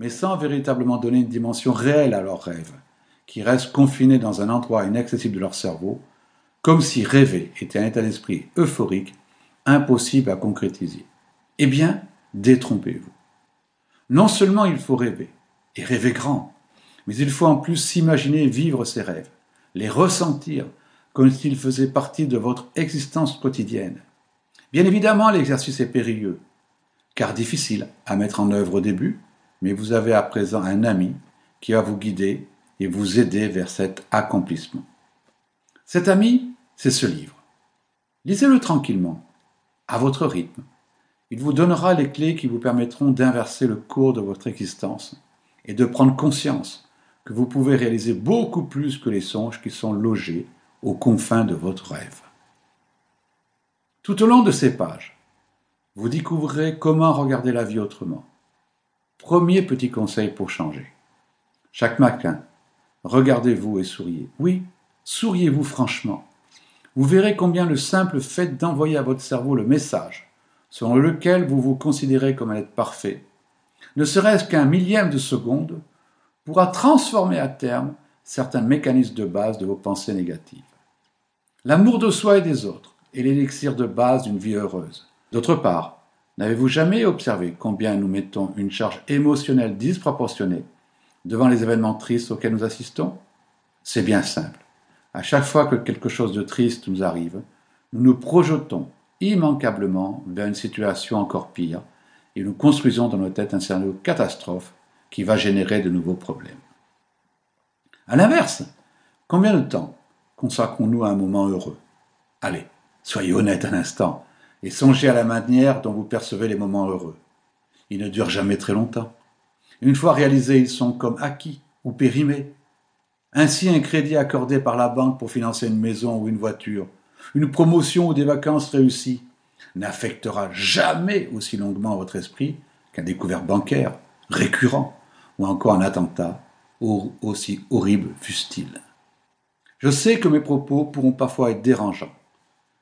mais sans véritablement donner une dimension réelle à leurs rêves, qui restent confinés dans un endroit inaccessible de leur cerveau, comme si rêver était un état d'esprit euphorique, impossible à concrétiser. Eh bien, détrompez-vous. Non seulement il faut rêver, et rêver grand, mais il faut en plus s'imaginer vivre ces rêves, les ressentir comme s'ils faisaient partie de votre existence quotidienne. Bien évidemment, l'exercice est périlleux, car difficile à mettre en œuvre au début, mais vous avez à présent un ami qui va vous guider et vous aider vers cet accomplissement. Cet ami, c'est ce livre. Lisez-le tranquillement, à votre rythme. Il vous donnera les clés qui vous permettront d'inverser le cours de votre existence et de prendre conscience que vous pouvez réaliser beaucoup plus que les songes qui sont logés aux confins de votre rêve. Tout au long de ces pages, vous découvrirez comment regarder la vie autrement. Premier petit conseil pour changer. Chaque matin, regardez-vous et souriez. Oui, souriez-vous franchement. Vous verrez combien le simple fait d'envoyer à votre cerveau le message selon lequel vous vous considérez comme un être parfait, ne serait-ce qu'un millième de seconde, pourra transformer à terme certains mécanismes de base de vos pensées négatives. L'amour de soi et des autres est l'élixir de base d'une vie heureuse. D'autre part, n'avez-vous jamais observé combien nous mettons une charge émotionnelle disproportionnée devant les événements tristes auxquels nous assistons? C'est bien simple. À chaque fois que quelque chose de triste nous arrive, nous nous projetons immanquablement vers une situation encore pire et nous construisons dans nos têtes un scénario catastrophe qui va générer de nouveaux problèmes. À l'inverse, combien de temps consacrons-nous à un moment heureux? Allez, soyez honnête un instant et songez à la manière dont vous percevez les moments heureux. Ils ne durent jamais très longtemps. Une fois réalisés, ils sont comme acquis ou périmés. Ainsi, un crédit accordé par la banque pour financer une maison ou une voiture, une promotion ou des vacances réussies, n'affectera jamais aussi longuement votre esprit qu'un découvert bancaire, récurrent, ou encore un attentat, aussi horrible fût-il. Je sais que mes propos pourront parfois être dérangeants,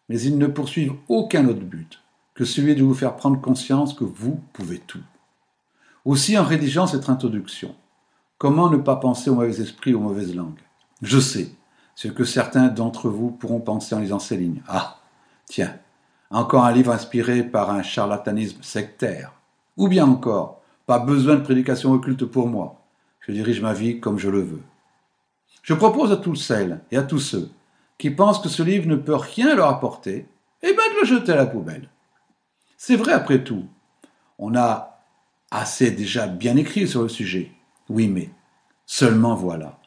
mais ils ne poursuivent aucun autre but que celui de vous faire prendre conscience que vous pouvez tout. Aussi, en rédigeant cette introduction, comment ne pas penser aux mauvais esprits, aux mauvaises langues? Je sais ce que certains d'entre vous pourront penser en lisant ces lignes. Ah, tiens, encore un livre inspiré par un charlatanisme sectaire. Ou bien encore, pas besoin de prédication occulte pour moi. Je dirige ma vie comme je le veux. Je propose à tous celles et à tous ceux qui pensent que ce livre ne peut rien leur apporter, eh bien de le jeter à la poubelle. C'est vrai après tout. On a assez déjà bien écrit sur le sujet. Oui, mais seulement voilà.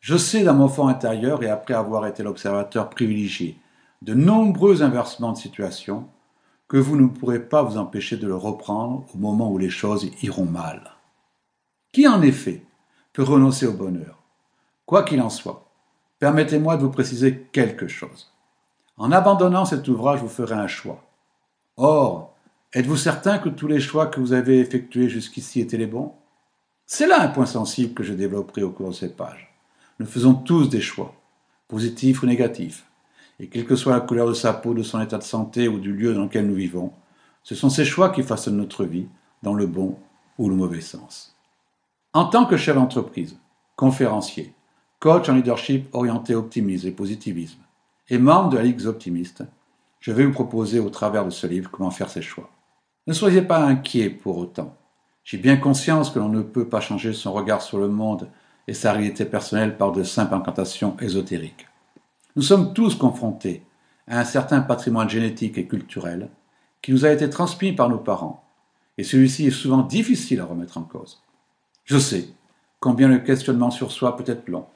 Je sais dans mon fond intérieur, et après avoir été l'observateur privilégié de nombreux inversements de situation, que vous ne pourrez pas vous empêcher de le reprendre au moment où les choses iront mal. Qui en effet peut renoncer au bonheur Quoi qu'il en soit, permettez-moi de vous préciser quelque chose. En abandonnant cet ouvrage, vous ferez un choix. Or, êtes-vous certain que tous les choix que vous avez effectués jusqu'ici étaient les bons? C'est là un point sensible que je développerai au cours de ces pages. Nous faisons tous des choix, positifs ou négatifs, et quelle que soit la couleur de sa peau, de son état de santé ou du lieu dans lequel nous vivons, ce sont ces choix qui façonnent notre vie, dans le bon ou le mauvais sens. En tant que chef d'entreprise, conférencier, coach en leadership orienté optimisme et positivisme, et membre de la Ligue optimiste, je vais vous proposer au travers de ce livre comment faire ses choix. Ne soyez pas inquiets pour autant. J'ai bien conscience que l'on ne peut pas changer son regard sur le monde et sa réalité personnelle par de simples incantations ésotériques. Nous sommes tous confrontés à un certain patrimoine génétique et culturel qui nous a été transmis par nos parents, et celui-ci est souvent difficile à remettre en cause. Je sais combien le questionnement sur soi peut être long,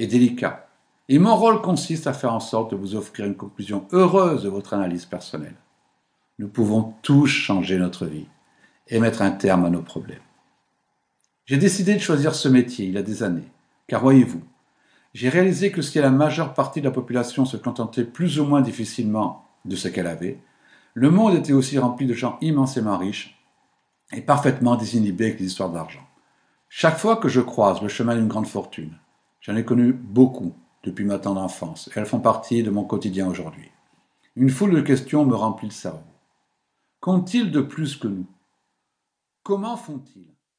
et délicat. Et mon rôle consiste à faire en sorte de vous offrir une conclusion heureuse de votre analyse personnelle. Nous pouvons tous changer notre vie et mettre un terme à nos problèmes. J'ai décidé de choisir ce métier il y a des années, car voyez-vous, j'ai réalisé que si la majeure partie de la population se contentait plus ou moins difficilement de ce qu'elle avait, le monde était aussi rempli de gens immensément riches et parfaitement désinhibés avec les histoires d'argent. Chaque fois que je croise le chemin d'une grande fortune, J'en ai connu beaucoup depuis ma tendre enfance, et elles font partie de mon quotidien aujourd'hui. Une foule de questions me remplit le cerveau. Qu'ont-ils de plus que nous? Comment font-ils?